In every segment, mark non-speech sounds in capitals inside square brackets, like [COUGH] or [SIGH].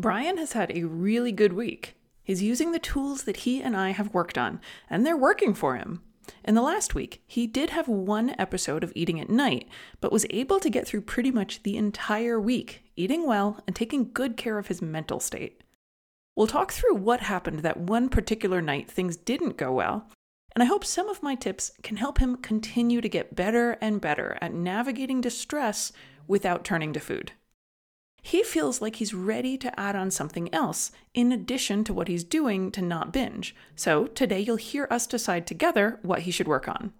Brian has had a really good week. He's using the tools that he and I have worked on, and they're working for him. In the last week, he did have one episode of eating at night, but was able to get through pretty much the entire week, eating well and taking good care of his mental state. We'll talk through what happened that one particular night things didn't go well, and I hope some of my tips can help him continue to get better and better at navigating distress without turning to food. He feels like he's ready to add on something else in addition to what he's doing to not binge. So today you'll hear us decide together what he should work on.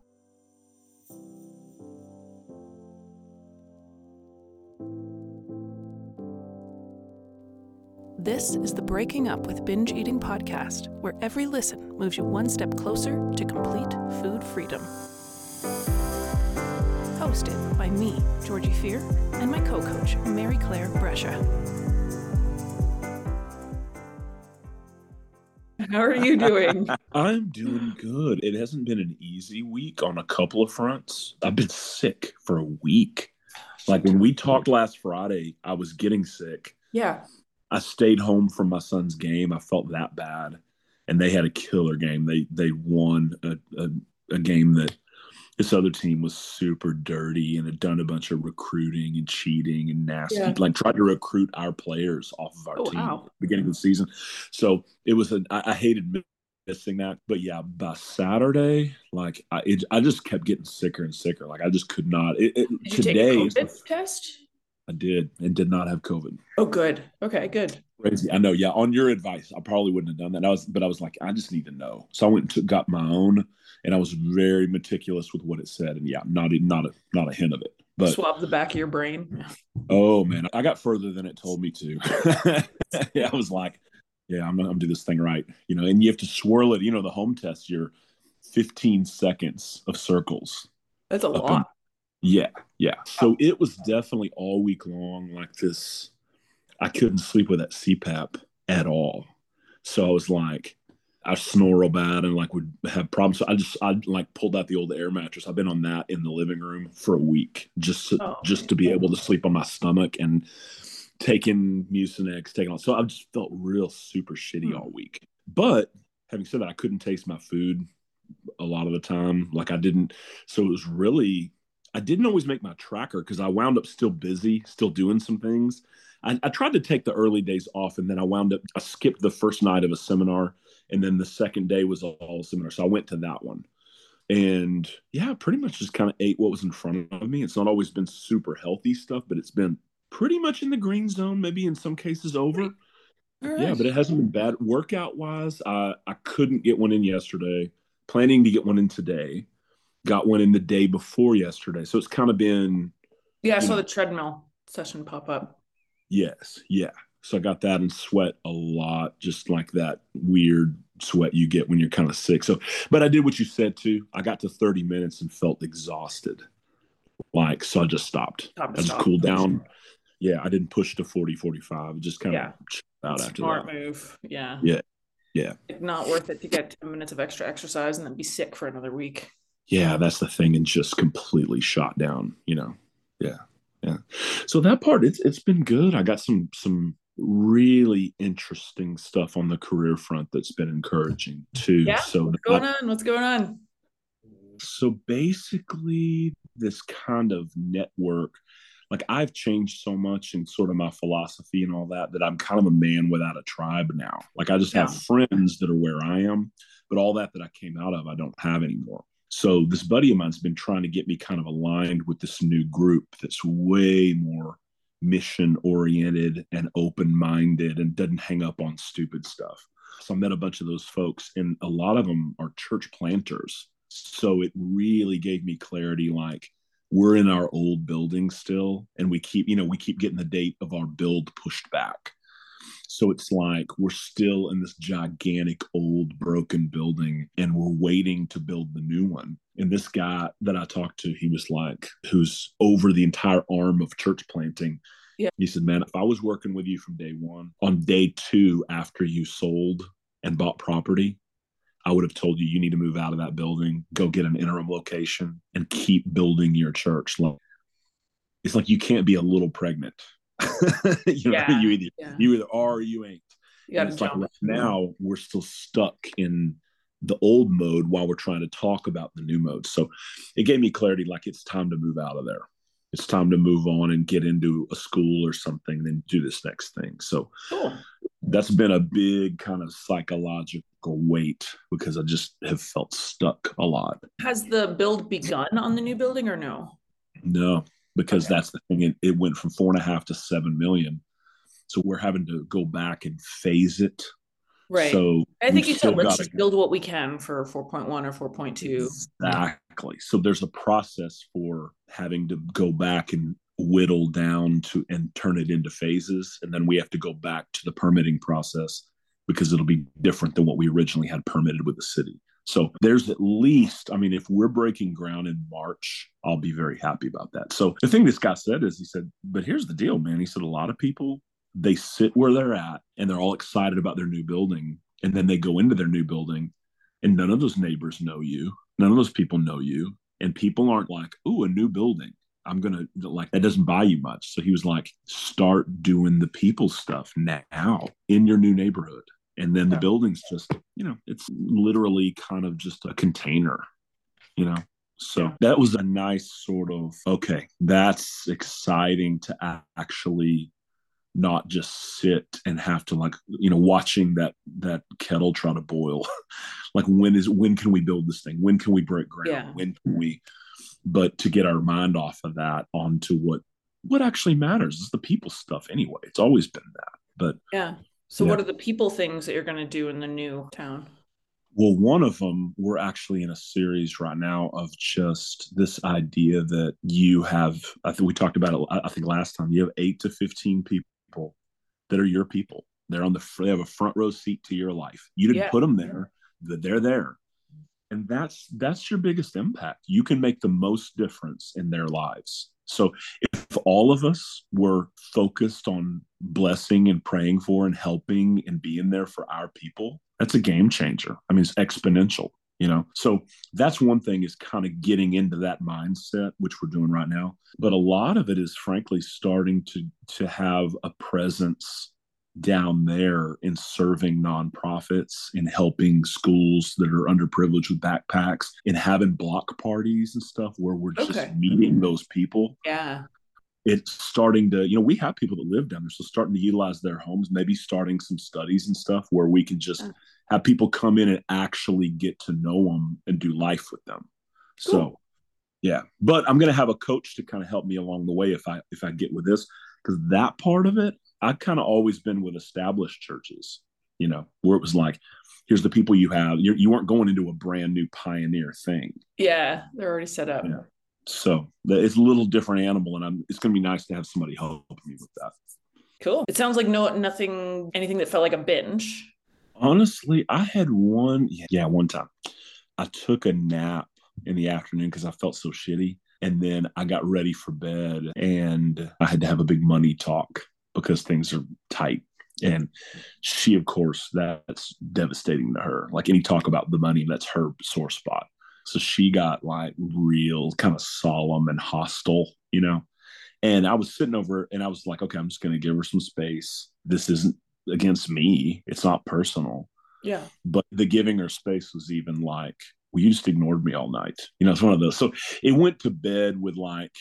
This is the Breaking Up with Binge Eating podcast, where every listen moves you one step closer to complete food freedom. Hosted by me, Georgie Fear, and my co coach, Mary Claire Brescia. [LAUGHS] How are you doing? [LAUGHS] I'm doing good. It hasn't been an easy week on a couple of fronts. I've been sick for a week. Like when we talked last Friday, I was getting sick. Yeah. I stayed home from my son's game. I felt that bad, and they had a killer game. They they won a, a, a game that this other team was super dirty and had done a bunch of recruiting and cheating and nasty, yeah. like tried to recruit our players off of our oh, team wow. beginning of the season. So it was an I, I hated missing that, but yeah, by Saturday, like I it, I just kept getting sicker and sicker. Like I just could not. It, it today test. I did and did not have COVID. Oh, good. Okay, good. Crazy. I know. Yeah. On your advice, I probably wouldn't have done that. I was, but I was like, I just need to know. So I went and got my own, and I was very meticulous with what it said. And yeah, not not a not a hint of it. But swab the back of your brain. Oh man, I got further than it told me to. [LAUGHS] yeah, I was like, yeah, I'm gonna, I'm gonna do this thing right, you know. And you have to swirl it. You know, the home test, you're 15 seconds of circles. That's a lot. Yeah, yeah. So it was definitely all week long like this. I couldn't sleep with that CPAP at all. So I was like, I snore real bad and like would have problems. So I just I like pulled out the old air mattress. I've been on that in the living room for a week just to, oh, just to be able to sleep on my stomach and taking Mucinex, taking all. So I just felt real super shitty hmm. all week. But having said that, I couldn't taste my food a lot of the time. Like I didn't. So it was really I didn't always make my tracker because I wound up still busy, still doing some things. I, I, tried to take the early days off, and then I wound up I skipped the first night of a seminar, and then the second day was all seminar. So I went to that one, and yeah, pretty much just kind of ate what was in front of me. It's not always been super healthy stuff, but it's been pretty much in the green zone, maybe in some cases over. Right. Yeah, but it hasn't been bad workout wise. I I couldn't get one in yesterday. Planning to get one in today got one in the day before yesterday. So it's kind of been. Yeah, I saw know, the treadmill session pop up. Yes. Yeah. So I got that and sweat a lot, just like that weird sweat you get when you're kind of sick. So, but I did what you said too. I got to 30 minutes and felt exhausted. Like, so I just stopped. Stop I just stop. cooled down. Yeah. I didn't push to 40, 45. Just kind yeah. of out after that. Smart move. Yeah. Yeah. Yeah. not worth it to get 10 minutes of extra exercise and then be sick for another week yeah, that's the thing, and just completely shot down. You know, yeah, yeah. So that part, it's it's been good. I got some some really interesting stuff on the career front that's been encouraging too. Yeah, so what's going I, on? What's going on? So basically, this kind of network, like I've changed so much in sort of my philosophy and all that, that I'm kind of a man without a tribe now. Like I just yeah. have friends that are where I am, but all that that I came out of, I don't have anymore. So this buddy of mine's been trying to get me kind of aligned with this new group that's way more mission oriented and open minded and doesn't hang up on stupid stuff. So I met a bunch of those folks, and a lot of them are church planters. So it really gave me clarity like, we're in our old building still, and we keep, you know, we keep getting the date of our build pushed back. So it's like we're still in this gigantic old broken building and we're waiting to build the new one. And this guy that I talked to, he was like, who's over the entire arm of church planting. Yeah. He said, Man, if I was working with you from day one, on day two after you sold and bought property, I would have told you you need to move out of that building, go get an interim location, and keep building your church. It's like you can't be a little pregnant [LAUGHS] you know, Yeah. you either Yeah. you either are or you ain't. You it's like right now we're still stuck in the old mode while we're trying to talk about the new mode. So it gave me clarity like it's time to move out of there. It's time to move on and get into a school or something, and then do this next thing. So Cool. that's been a big kind of psychological weight because I just have felt stuck a lot. Has the build begun on the new building or no? No, because Okay. that's the thing. It, it went from four and a half to seven million. So we're having to go back and phase it. Right. So I think you said let's just build what we can for 4.1 or 4.2. Exactly. So there's a process for having to go back and whittle down to and turn it into phases. And then we have to go back to the permitting process because it'll be different than what we originally had permitted with the city. So there's at least, I mean, if we're breaking ground in March, I'll be very happy about that. So the thing this guy said is he said, but here's the deal, man. He said a lot of people they sit where they're at and they're all excited about their new building. And then they go into their new building and none of those neighbors know you. None of those people know you. And people aren't like, oh, a new building. I'm going to, like, that doesn't buy you much. So he was like, start doing the people stuff now in your new neighborhood. And then the building's just, you know, it's literally kind of just a container, you know? So that was a nice sort of, okay, that's exciting to actually not just sit and have to like you know watching that that kettle try to boil. [LAUGHS] Like when is when can we build this thing? When can we break ground? Yeah. when can we? But to get our mind off of that onto what what actually matters is the people stuff anyway. It's always been that. But Yeah. So Yeah. what are the people things that you're going to do in the new town? Well, one of them, we're actually in a series right now of just this idea that you have, I think we talked about it, I think last time, you have eight to 15 people that are your people. They're on the, they have a front row seat to your life. You didn't Yeah. put them there, they're there. And that's, that's your biggest impact. You can make the most difference in their lives. So if all of us were focused on blessing and praying for and helping and being there for our people, that's a game changer. I mean, it's exponential, you know? So that's one thing is kind of getting into that mindset, which we're doing right now. But a lot of it is frankly starting to to have a presence down there in serving nonprofits, in helping schools that are underprivileged with backpacks, in having block parties and stuff where we're just Okay. meeting those people Yeah. It's starting to you know we have people that live down there so starting to utilize their homes maybe starting some studies and stuff where we can just Yeah. have people come in and actually get to know them and do life with them so yeah but i'm going to have a coach to kind of help me along the way if i if i get with this because that part of it i've kind of always been with established churches you know where it was like here's the people you have You're, you weren't going into a brand new pioneer thing Yeah. They're already set up. Yeah. So it's a little different animal and i'm it's going to be nice to have somebody help me with that Cool. It sounds like no nothing anything that felt like a binge. Honestly, I had one, yeah, one time. I took a nap in the afternoon because I felt so shitty. And then I got ready for bed and I had to have a big money talk because things are tight. And she, of course, that's devastating to her. Like any talk about the money, that's her sore spot. So she got like real kind of solemn and hostile, you know? And I was sitting over and I was like, okay, I'm just going to give her some space. This isn't against me. It's not personal. Yeah. But the giving her space was even like, well, you just ignored me all night. You know, it's one of those. So it went to bed with like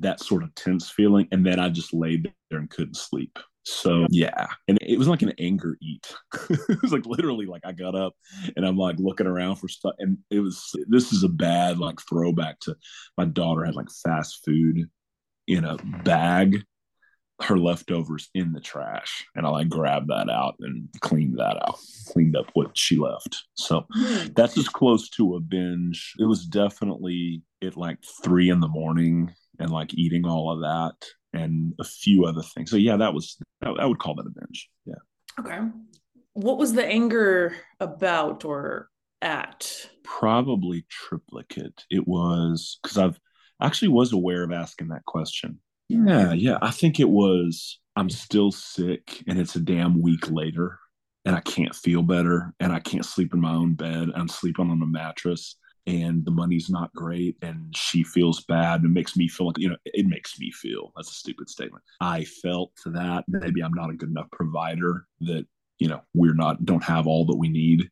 that sort of tense feeling. And then I just laid there and couldn't sleep. So yeah. And it was like an anger eat. [LAUGHS] it was like literally like I got up and I'm like looking around for stuff. And it was, this is a bad like throwback to my daughter had like fast food in a bag her leftovers in the trash and i like grabbed that out and cleaned that out cleaned up what she left so Hmm. that's as close to a binge it was definitely at like three in the morning and like eating all of that and a few other things. So yeah that was i would call that a binge. Yeah. Okay. What was the anger about or at? probably triplicate. It was because i've actually was aware of asking that question. Yeah. Yeah i think it was i'm still sick and it's a damn week later and i can't feel better and i can't sleep in my own bed i'm sleeping on a mattress and the money's not great and she feels bad and it makes me feel like you know it makes me feel that's a stupid statement i felt that maybe i'm not a good enough provider that you know we're not don't have all that we need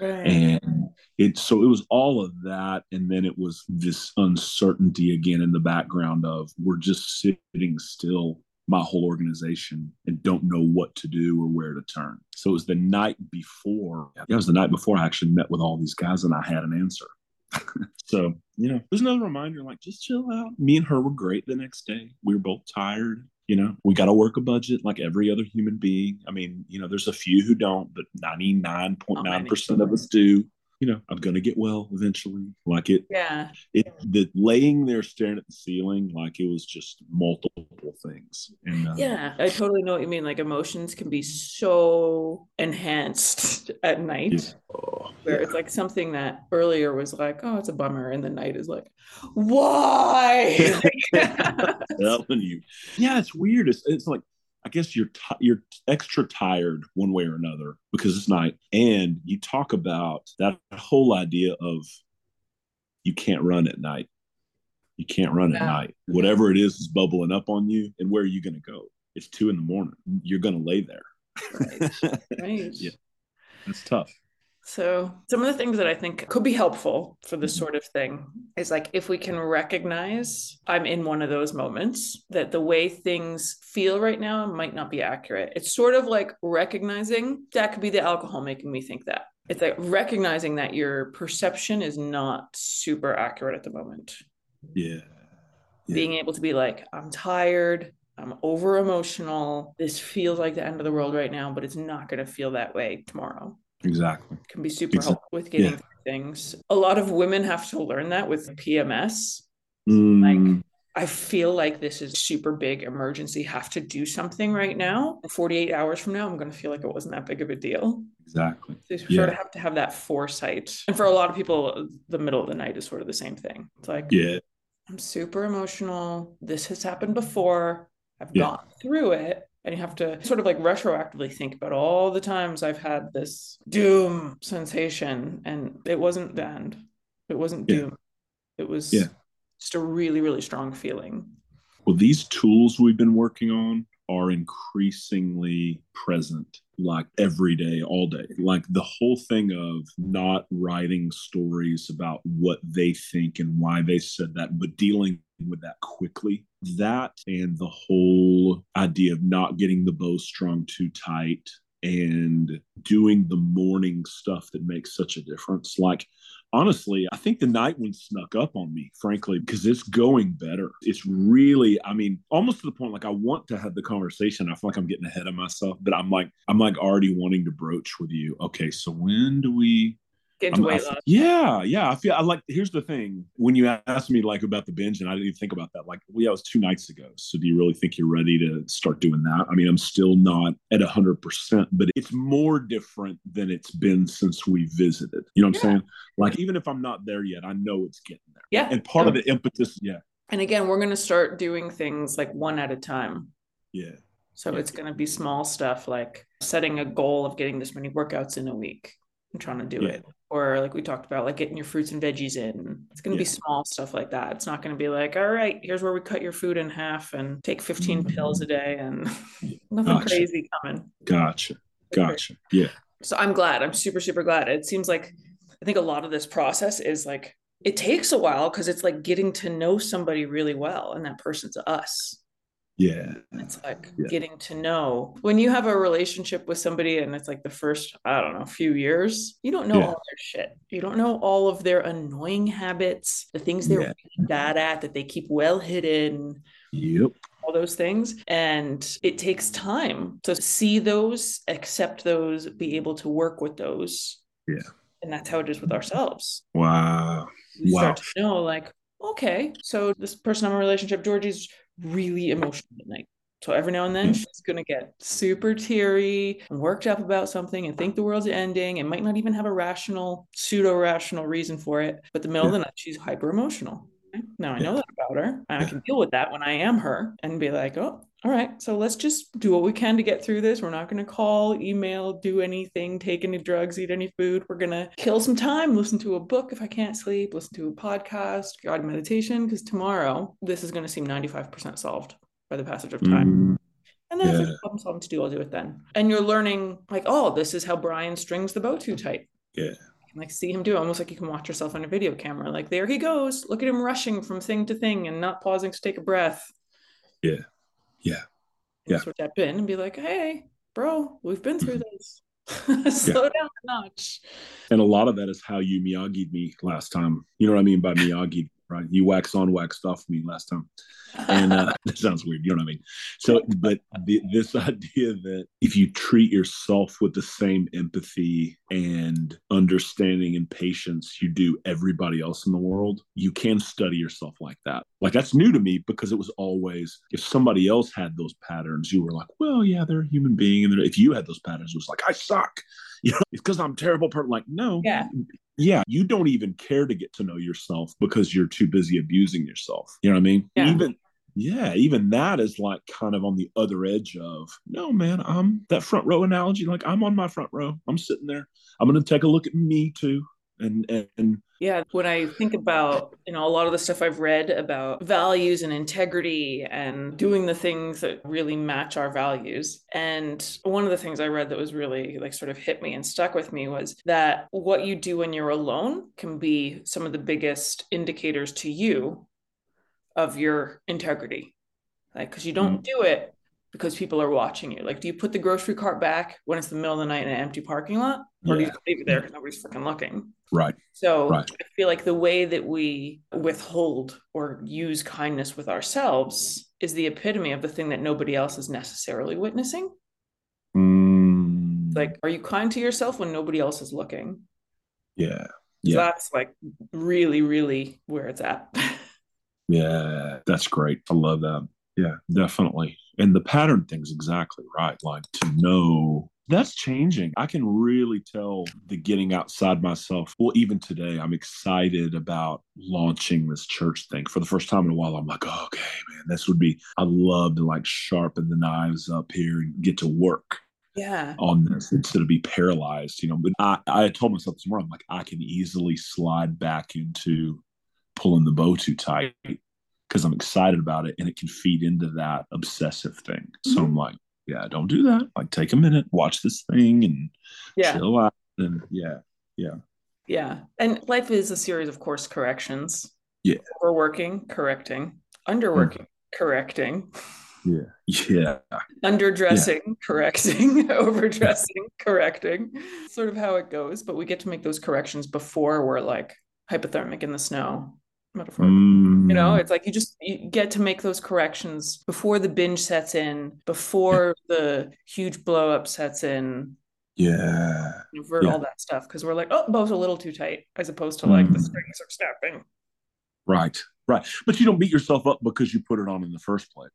right. and it so it was all of that and then it was this uncertainty again in the background of we're just sitting still my whole organization and don't know what to do or where to turn. So it was the night before. It was the night before I actually met with all these guys and I had an answer. [LAUGHS] so, you know, there's another reminder like just chill out. Me and her were great the next day. We were both tired. You know, we got to work a budget like every other human being. I mean, you know, there's a few who don't, but 99.9% of us do you know, I'm gonna get well eventually. Like it, yeah. It the laying there staring at the ceiling, like it was just multiple things. And uh, yeah, I totally know what you mean. Like emotions can be so enhanced at night, yeah. oh, where yeah. it's like something that earlier was like, oh, it's a bummer, and the night is like, why? [LAUGHS] [LAUGHS] telling you, yeah, it's weird. It's it's like I guess you're t- you're extra tired one way or another because it's night, and you talk about that whole idea of you can't run at night. You can't run yeah. at night. Whatever it is is bubbling up on you, and where are you going to go? It's two in the morning. You're going to lay there. Right. [LAUGHS] right. yeah, that's tough. So, some of the things that I think could be helpful for this mm-hmm. sort of thing is like if we can recognize I'm in one of those moments, that the way things feel right now might not be accurate. It's sort of like recognizing that could be the alcohol making me think that. It's like recognizing that your perception is not super accurate at the moment. Yeah. yeah. Being able to be like, I'm tired. I'm over emotional. This feels like the end of the world right now, but it's not going to feel that way tomorrow. Exactly. Can be super exactly. helpful with getting yeah. things. A lot of women have to learn that with PMS. Mm. Like, I feel like this is super big emergency. Have to do something right now. 48 hours from now, I'm going to feel like it wasn't that big of a deal. Exactly. So you yeah. sort of have to have that foresight. And for a lot of people, the middle of the night is sort of the same thing. It's like, yeah, I'm super emotional. This has happened before. I've yeah. gone through it and you have to sort of like retroactively think about all the times I've had this doom sensation, and it wasn't the end. It wasn't doom. Yeah. It was yeah. just a really, really strong feeling. Well, these tools we've been working on are increasingly present like every day all day like the whole thing of not writing stories about what they think and why they said that but dealing with that quickly that and the whole idea of not getting the bow strung too tight and doing the morning stuff that makes such a difference like honestly, I think the night one snuck up on me, frankly, because it's going better. It's really, I mean, almost to the point like I want to have the conversation. I feel like I'm getting ahead of myself, but I'm like, I'm like already wanting to broach with you. Okay, so when do we get into weight loss. Yeah, yeah. I feel I like. Here's the thing: when you asked me like about the binge, and I didn't even think about that. Like, well, yeah, it was two nights ago. So, do you really think you're ready to start doing that? I mean, I'm still not at hundred percent, but it's more different than it's been since we visited. You know what yeah. I'm saying? Like, even if I'm not there yet, I know it's getting there. Yeah. And part of the impetus, yeah. And again, we're going to start doing things like one at a time. Yeah. So yeah. it's going to be small stuff like setting a goal of getting this many workouts in a week and trying to do yeah. it or like we talked about like getting your fruits and veggies in. It's going to yeah. be small stuff like that. It's not going to be like all right here's where we cut your food in half and take 15 mm-hmm. pills a day and [LAUGHS] nothing gotcha. crazy coming. Gotcha. Gotcha. Yeah. So i'm glad. I'm super super glad. It seems like i think a lot of this process is like it takes a while because it's like getting to know somebody really well and that person's us yeah. It's like yeah. getting to know when you have a relationship with somebody and it's like the first, I don't know, few years, you don't know yeah. all their shit. You don't know all of their annoying habits, the things they're yeah. really bad at that they keep well hidden. Yep. All those things. And it takes time to see those, accept those, be able to work with those. Yeah. And that's how it is with ourselves. Wow. We wow. start to know, like, okay, so this person I'm in a relationship, Georgie's really emotional at night. So every now and then she's gonna get super teary and worked up about something and think the world's ending and might not even have a rational, pseudo rational reason for it. But the middle of the night, she's hyper emotional. Now I know that about her. And I can deal with that when I am her and be like, oh, all right, so let's just do what we can to get through this. We're not going to call, email, do anything, take any drugs, eat any food. We're going to kill some time, listen to a book if I can't sleep, listen to a podcast, guided meditation, because tomorrow this is going to seem 95% solved by the passage of time. Mm, And then if Yeah. there's a problem solving to do, I'll do it then. And you're learning, like, oh, this is how Brian strings the bow too tight. Yeah. Like see him do it, almost like you can watch yourself on a video camera. Like, there he goes. Look at him rushing from thing to thing and not pausing to take a breath. Yeah. Yeah. And Yeah. Sort of step in and be like, hey, bro, we've been through [CLEARS THROAT] this. [LAUGHS] Slow down a notch. And a lot of that is how you Miyagi'd me last time. You know what I mean by Miyagi, right? You wax on, waxed off me last time. and uh, [LAUGHS] that sounds weird. You know what I mean? So, but the, this [LAUGHS] idea that if you treat yourself with the same empathy and understanding and patience you do everybody else in the world, you can study yourself like that. Like that's new to me because it was always if somebody else had those patterns, you were like, well, yeah, they're a human being, and if you had those patterns, it was like, I suck. [LAUGHS] You know, it's because I'm terrible person. Like, no, Yeah. Yeah, you don't even care to get to know yourself because you're too busy abusing yourself. You know what I mean? Yeah. Even yeah, even that is like kind of on the other edge of no man, I'm that front row analogy. Like I'm on my front row. I'm sitting there. I'm gonna take a look at me too. And and, and Yeah, when I think about, you know, a lot of the stuff I've read about values and integrity and doing the things that really match our values. And one of the things I read that was really like sort of hit me and stuck with me was that what you do when you're alone can be some of the biggest indicators to you of your integrity. Like, because you don't mm-hmm. do it because people are watching you. Like, do you put the grocery cart back when it's the middle of the night in an empty parking lot? Or do you leave it there because nobody's freaking looking? right. So Right. I feel like the way that we withhold or use kindness with ourselves is the epitome of the thing that nobody else is necessarily witnessing. Mm, Like, are you kind to yourself when nobody else is looking? yeah. So Yeah. That's like really, really where it's at. [LAUGHS] Yeah. That's great. I love that. Yeah, definitely. And the pattern thing's exactly right. Like to know that's changing. I can really tell the getting outside myself. Well, even today, I'm excited about launching this church thing for the first time in a while. I'm like, oh, okay, man, this would be, I love to like sharpen the knives up here and get to work yeah. on this instead of be paralyzed, you know. But I, I told myself this morning, I'm like, I can easily slide back into pulling the bow too tight because I'm excited about it and it can feed into that obsessive thing. So mm-hmm. I'm like, yeah, don't do that. Like, take a minute, watch this thing and Yeah. chill out. And yeah, yeah, Yeah. And life is a series of course corrections. Yeah. Overworking, correcting, mm-hmm. underworking, correcting, yeah, yeah, underdressing, correcting, [LAUGHS] overdressing, correcting. Sort of how it goes. But we get to make those corrections before we're like hypothermic in the snow. Metaphor. Mm, You know, it's like you just you get to make those corrections before the binge sets in, before the huge blow up sets in, yeah, invert Yeah. all that stuff. Because we're like, oh, bow's a little too tight, as opposed to like the Mm. strings are snapping. right, right. But you don't beat yourself up because you put it on in the first place.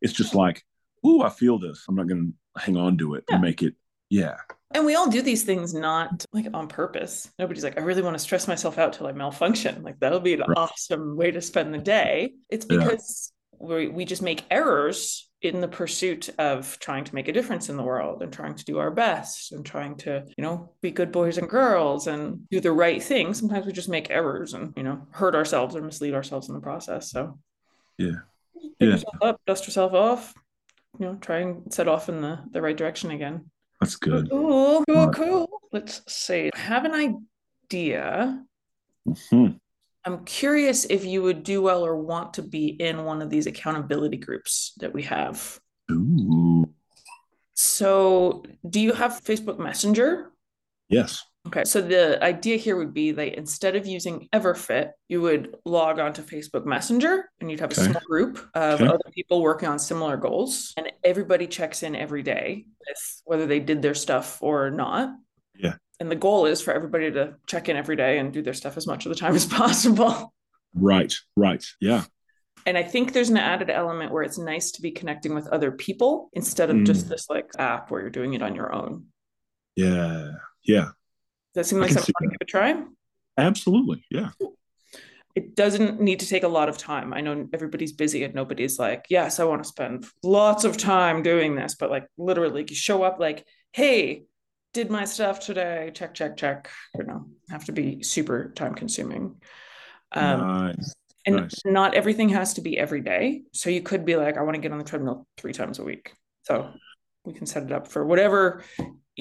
It's just like, ooh, I feel this. I'm not going to hang on to it Yeah. and make it, yeah, And we all do these things not like on purpose. Nobody's like, I really want to stress myself out till I malfunction. Like that'll be an Right. awesome way to spend the day. It's Yeah. because we we just make errors in the pursuit of trying to make a difference in the world and trying to do our best and trying to, you know, be good boys and girls and do the right thing. Sometimes we just make errors and, you know, hurt ourselves or mislead ourselves in the process. So Yeah. pick Yeah. yourself up, dust yourself off, you know, try and set off in the, the right direction again. That's good. Cool, cool, cool. Let's see. I have an idea. Mhm. I'm curious if you would do well or want to be in one of these accountability groups that we have. Ooh, So, do you have Facebook Messenger? yes. Okay, so the idea here would be that instead of using Everfit, you would log onto Facebook Messenger and you'd have a small group of Okay. other people working on similar goals. And everybody checks in every day with whether they did their stuff or not. Yeah. And the goal is for everybody to check in every day and do their stuff as much of the time as [LAUGHS] possible. Right, right. Yeah. And I think there's an added element where it's nice to be connecting with other people instead of just Mm. this like app where you're doing it on your own. Yeah. Yeah. Does that seem like something you want to give a try? Absolutely. Yeah. It doesn't need to take a lot of time. I know everybody's busy and nobody's like, yes, I want to spend lots of time doing this, but like literally you show up like, hey, did my stuff today, check, check, check. You know, have to be super time consuming. Um, nice. and Nice. not everything has to be every day. So you could be like, I want to get on the treadmill three times a week. So we can set it up for whatever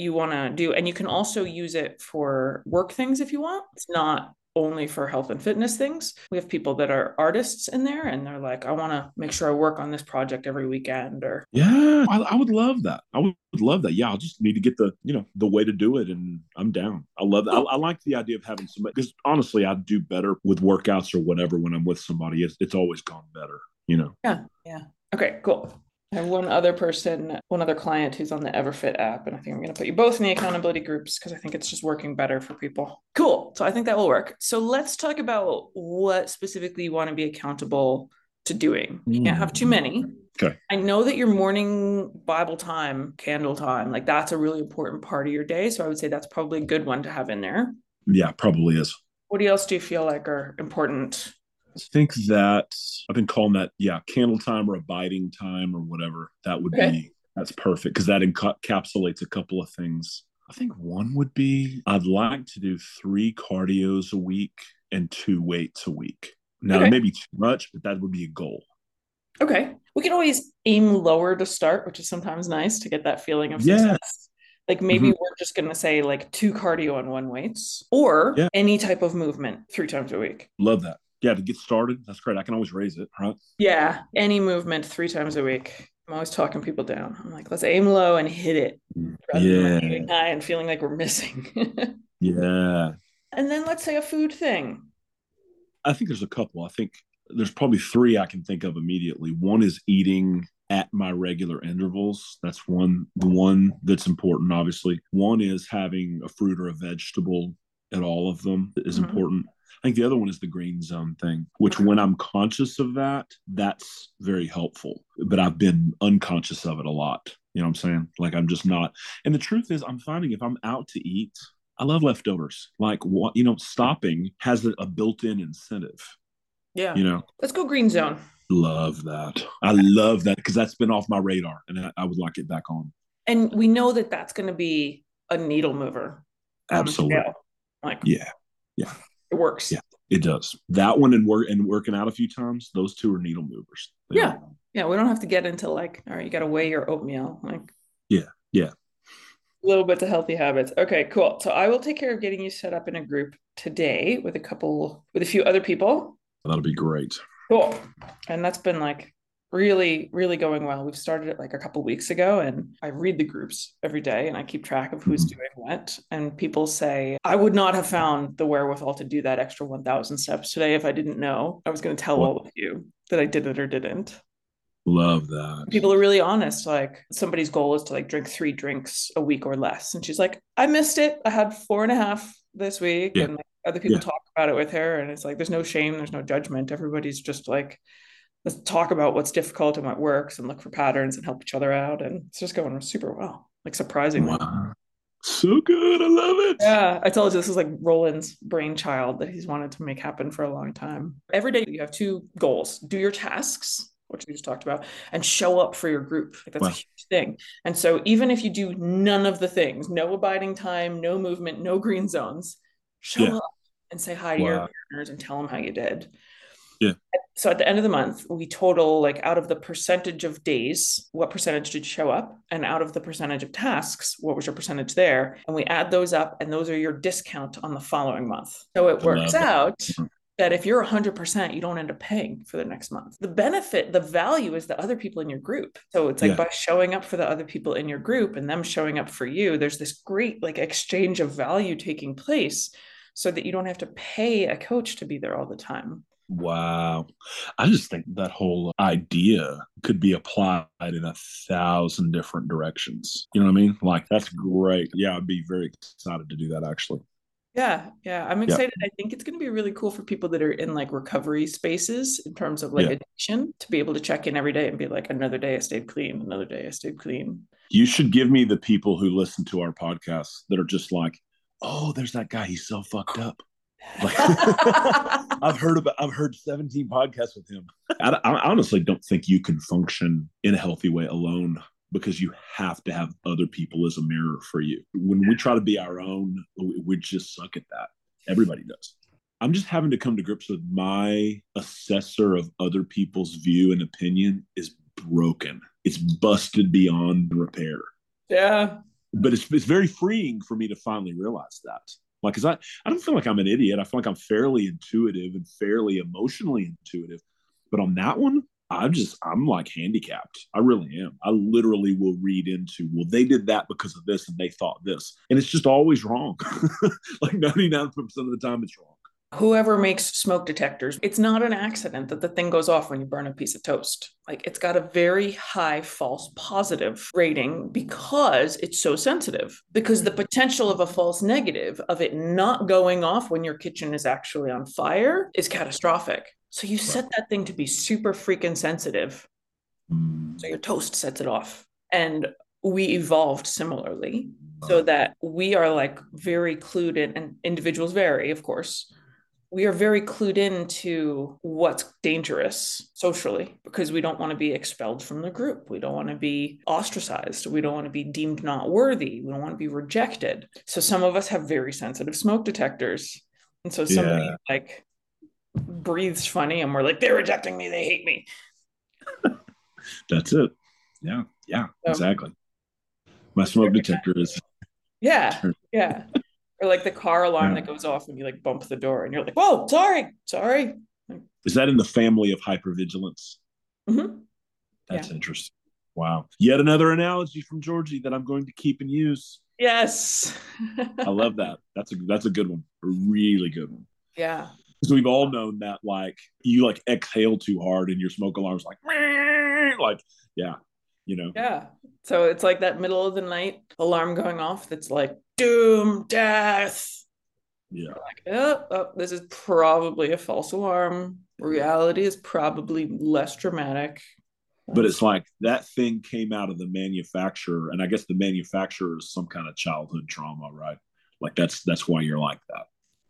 you want to do. And you can also use it for work things if you want. It's not only for health and fitness things. We have people that are artists in there and they're like, I want to make sure I work on this project every weekend or Yeah, I, I would love that. I would love that. Yeah, I'll just need to get the you know the way to do it, and I'm down. I love that. I, I like the idea of having somebody because honestly, I do better with workouts or whatever when I'm with somebody. It's it's always gone better. You know. Yeah. Yeah. Okay, cool. I have one other person, one other client who's on the Everfit app, and I think I'm going to put you both in the accountability groups because I think it's just working better for people. Cool. So I think that will work. So let's talk about what specifically you want to be accountable to doing. You can't have too many. Mm. Okay. I know that your morning Bible time, candle time, like that's a really important part of your day. So I would say that's probably a good one to have in there. Yeah, probably is. What else do you feel like are important? I think that I've been calling that yeah candle time or abiding time or whatever. That would Okay. be that's perfect because that encapsulates a couple of things. I think one would be I'd like to do three cardios a week and two weights a week. Now Okay. that may be too much, but that would be a goal. Okay. We can always aim lower to start, which is sometimes nice to get that feeling of success. Like maybe Mhm. we're just going to say like two cardio and one weights or Yeah. any type of movement three times a week. Love that. Yeah, to get started, that's great. I can always raise it, right? Yeah. Any movement three times a week. I'm always talking people down. I'm like, let's aim low and hit it rather than Yeah, high and feeling like we're missing. [LAUGHS] yeah. and then let's say a food thing. I think there's a couple. I think there's probably three I can think of immediately. One is eating at my regular intervals. That's one the one that's important, obviously. One is having a fruit or a vegetable at all of them is Mhm. important. I think the other one is the green zone thing, which when I'm conscious of that, that's very helpful. But I've been unconscious of it a lot. You know what I'm saying? Like I'm just not. And the truth is, I'm finding if I'm out to eat, I love leftovers. Like what you know, stopping has a, a built-in incentive. Yeah. You know, Let's go green zone. love that. I love that because that's been off my radar, and I, I would like it back on. And we know that that's going to be a needle mover. Absolutely. Like Yeah, it works. Yeah. it does. That one and work and working out a few times. Those two are needle movers. They Yeah. Yeah, we don't have to get into like, all right, you got to weigh your oatmeal. Like, Yeah, yeah. A little bit to healthy habits. Okay, cool. So I will take care of getting you set up in a group today with a couple, with a few other people. That'll be great. Cool. And that's been like really, really going well. We've started it like a couple weeks ago, and I read the groups every day and I keep track of who's Mhm. doing what. And people say, I would not have found the wherewithal to do that extra 1,000 steps today if I didn't know I was going to tell all of you that I did it or didn't. Love that. people are really honest like somebody's goal is to like drink three drinks a week or less and she's like i missed it i had four and a half this week Yeah. and like, other people Yeah. talk about it with her and it's like there's no shame there's no judgment everybody's just like let's talk about what's difficult and what works and look for patterns and help each other out and it's just going super well like surprisingly Wow. So good. I love it. yeah, I told you this is like Roland's brainchild that he's wanted to make happen for a long time. Every day you have two goals do your tasks, which we just talked about, and show up for your group. Like that's Wow. a huge thing. And so even if you do none of the things, no abiding time, no movement, no green zones, show Yeah. up and say hi to your partners and tell them how you did. Yeah. So at the end of the month, we total like out of the percentage of days, what percentage did show up? And out of the percentage of tasks, what was your percentage there? And we add those up, and those are your discount on the following month. So it works out that if you're 100%, you don't end up paying for the next month. The benefit, the value is the other people in your group. So it's like Yeah. by showing up for the other people in your group and them showing up for you, there's this great like exchange of value taking place so that you don't have to pay a coach to be there all the time. Wow. I just think that whole idea could be applied in a thousand different directions. You know what I mean? Like, that's great. Yeah, I'd be very excited to do that actually. Yeah, yeah, I'm Yeah. excited. I think it's going to be really cool for people that are in like recovery spaces in terms of like Yeah. addiction to be able to check in every day and be like, another day I stayed clean, another day I stayed clean. You should give me the people who listen to our podcast that are just like, oh, there's that guy. He's so fucked up. Like, [LAUGHS] I've heard about, I've heard 17 podcasts with him. I, I honestly don't think you can function in a healthy way alone because you have to have other people as a mirror for you. When we try to be our own, we just suck at that. Everybody does. I'm just having to come to grips with my assessor of other people's view and opinion is broken. It's busted beyond repair. Yeah. But it's, it's very freeing for me to finally realize that. Like, cause I, I don't feel like I'm an idiot. I feel like I'm fairly intuitive and fairly emotionally intuitive. But on that one, I'm just, I'm like handicapped. I really am. I literally will read into, well, they did that because of this and they thought this. And it's just always wrong. [LAUGHS] like 99% of the time, it's wrong whoever makes smoke detectors, it's not an accident that the thing goes off when you burn a piece of toast. Like it's got a very high false positive rating because it's so sensitive. Because the potential of a false negative of it not going off when your kitchen is actually on fire is catastrophic. So you set that thing to be super freaking sensitive. So your toast sets it off. And we evolved similarly so that we are like very clued in and individuals vary of course we are very clued in to what's dangerous socially because we don't want to be expelled from the group. We don't want to be ostracized. We don't want to be deemed not worthy. We don't want to be rejected. So some of us have very sensitive smoke detectors. And so somebody yeah. like breathes funny and we're like, they're rejecting me. They hate me. That's it. Yeah. Yeah. So, exactly. My smoke [LAUGHS] detector is. Yeah. [LAUGHS] Yeah or like the car alarm yeah. that goes off when you like bump the door and you're like, whoa, sorry, sorry. Is that in the family of hypervigilance? Mm-hmm. That's yeah. interesting. Wow. Yet another analogy from Georgie that I'm going to keep and use. Yes. I love that. That's a that's a good one. A really good one. Yeah. So we've all known that like you like exhale too hard and your smoke alarm's like like yeah, you know. Yeah. So it's like that middle of the night alarm going off that's like doom, death. Yeah. Like, oh, oh, this is probably a false alarm. Reality is probably less dramatic. But it's like that thing came out of the manufacturer, and I guess the manufacturer is some kind of childhood trauma, right? Like that's that's why you're like that.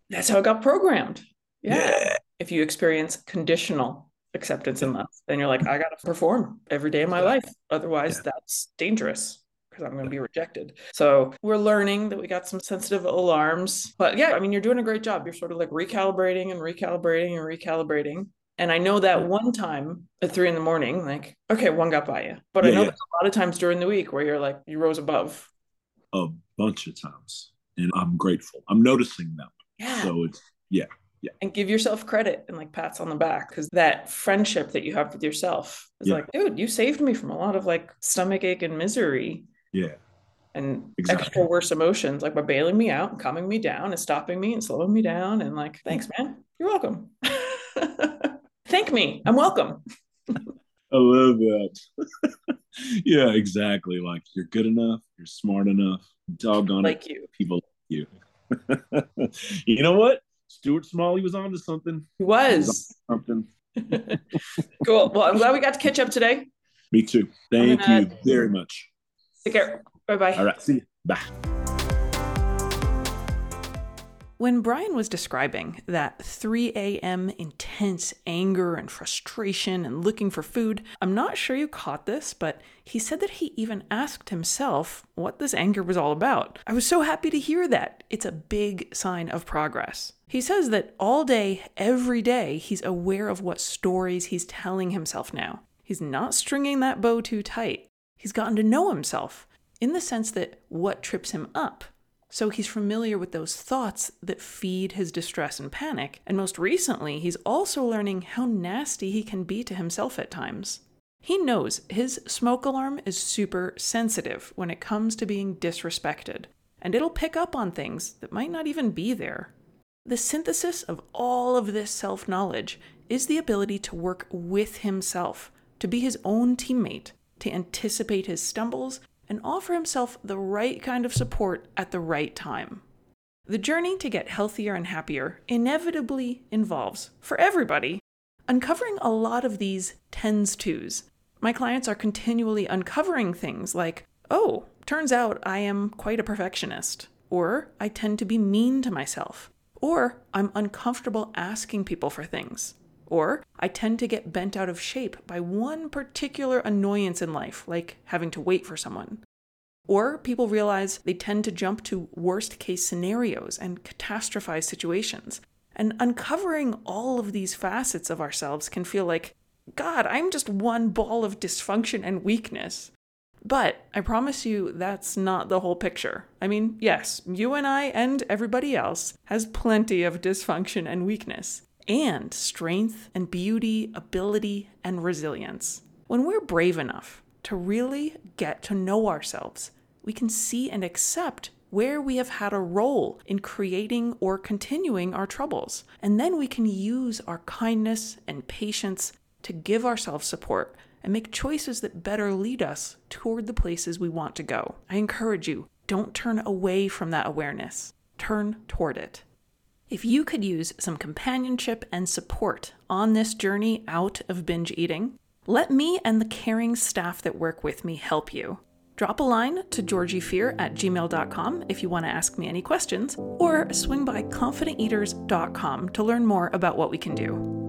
That's how it got programmed. Yeah. yeah. If you experience conditional acceptance and love, then you're like, I gotta perform every day of my life. Otherwise, yeah. that's dangerous because I'm going to be rejected. So we're learning that we got some sensitive alarms. But yeah, I mean, you're doing a great job. You're sort of like recalibrating and recalibrating and recalibrating. And I know that one time at three in the morning, like, okay, one got by you. But yeah, I know yeah. there's a lot of times during the week where you're like, you rose above. A bunch of times. And I'm grateful. I'm noticing them. Yeah. So it's, yeah. Yeah. And give yourself credit and like pats on the back because that friendship that you have with yourself is yeah. like, dude, you saved me from a lot of like stomach ache and misery yeah. And exactly. extra worse emotions, like by bailing me out and calming me down and stopping me and slowing me down. And like, thanks, man. You're welcome. [LAUGHS] Thank me. I'm welcome. I love that. [LAUGHS] yeah, exactly. Like you're good enough, you're smart enough, doggone like it. you. People like you. [LAUGHS] you know what? Stuart Smalley was on to something. He was. something. cool. Well, I'm glad we got to catch up today. Me too. Thank gonna, you very much. Take care. Bye bye. All right. See you. Bye. When Brian was describing that 3 a.m. intense anger and frustration and looking for food, I'm not sure you caught this, but he said that he even asked himself what this anger was all about. I was so happy to hear that. It's a big sign of progress. He says that all day, every day, he's aware of what stories he's telling himself now. He's not stringing that bow too tight. He's gotten to know himself in the sense that what trips him up. So he's familiar with those thoughts that feed his distress and panic. And most recently, he's also learning how nasty he can be to himself at times. He knows his smoke alarm is super sensitive when it comes to being disrespected, and it'll pick up on things that might not even be there. The synthesis of all of this self knowledge is the ability to work with himself, to be his own teammate, to anticipate his stumbles and offer himself the right kind of support at the right time. The journey to get healthier and happier inevitably involves, for everybody, uncovering a lot of these tens twos. My clients are continually uncovering things like, oh, turns out I am quite a perfectionist, or I tend to be mean to myself, Or I'm uncomfortable asking people for things. Or I tend to get bent out of shape by one particular annoyance in life, like having to wait for someone. Or people realize they tend to jump to worst case scenarios and catastrophize situations. And uncovering all of these facets of ourselves can feel like, God, I'm just one ball of dysfunction and weakness. But I promise you that's not the whole picture. I mean, yes, you and I and everybody else has plenty of dysfunction and weakness, and strength and beauty, ability and resilience. When we're brave enough to really get to know ourselves, we can see and accept where we have had a role in creating or continuing our troubles. And then we can use our kindness and patience to give ourselves support and make choices that better lead us toward the places we want to go. I encourage you, don't turn away from that awareness, turn toward it. If you could use some companionship and support on this journey out of binge eating, let me and the caring staff that work with me help you. Drop a line to georgiefear at gmail.com if you want to ask me any questions, or swing by confidenteaters.com to learn more about what we can do.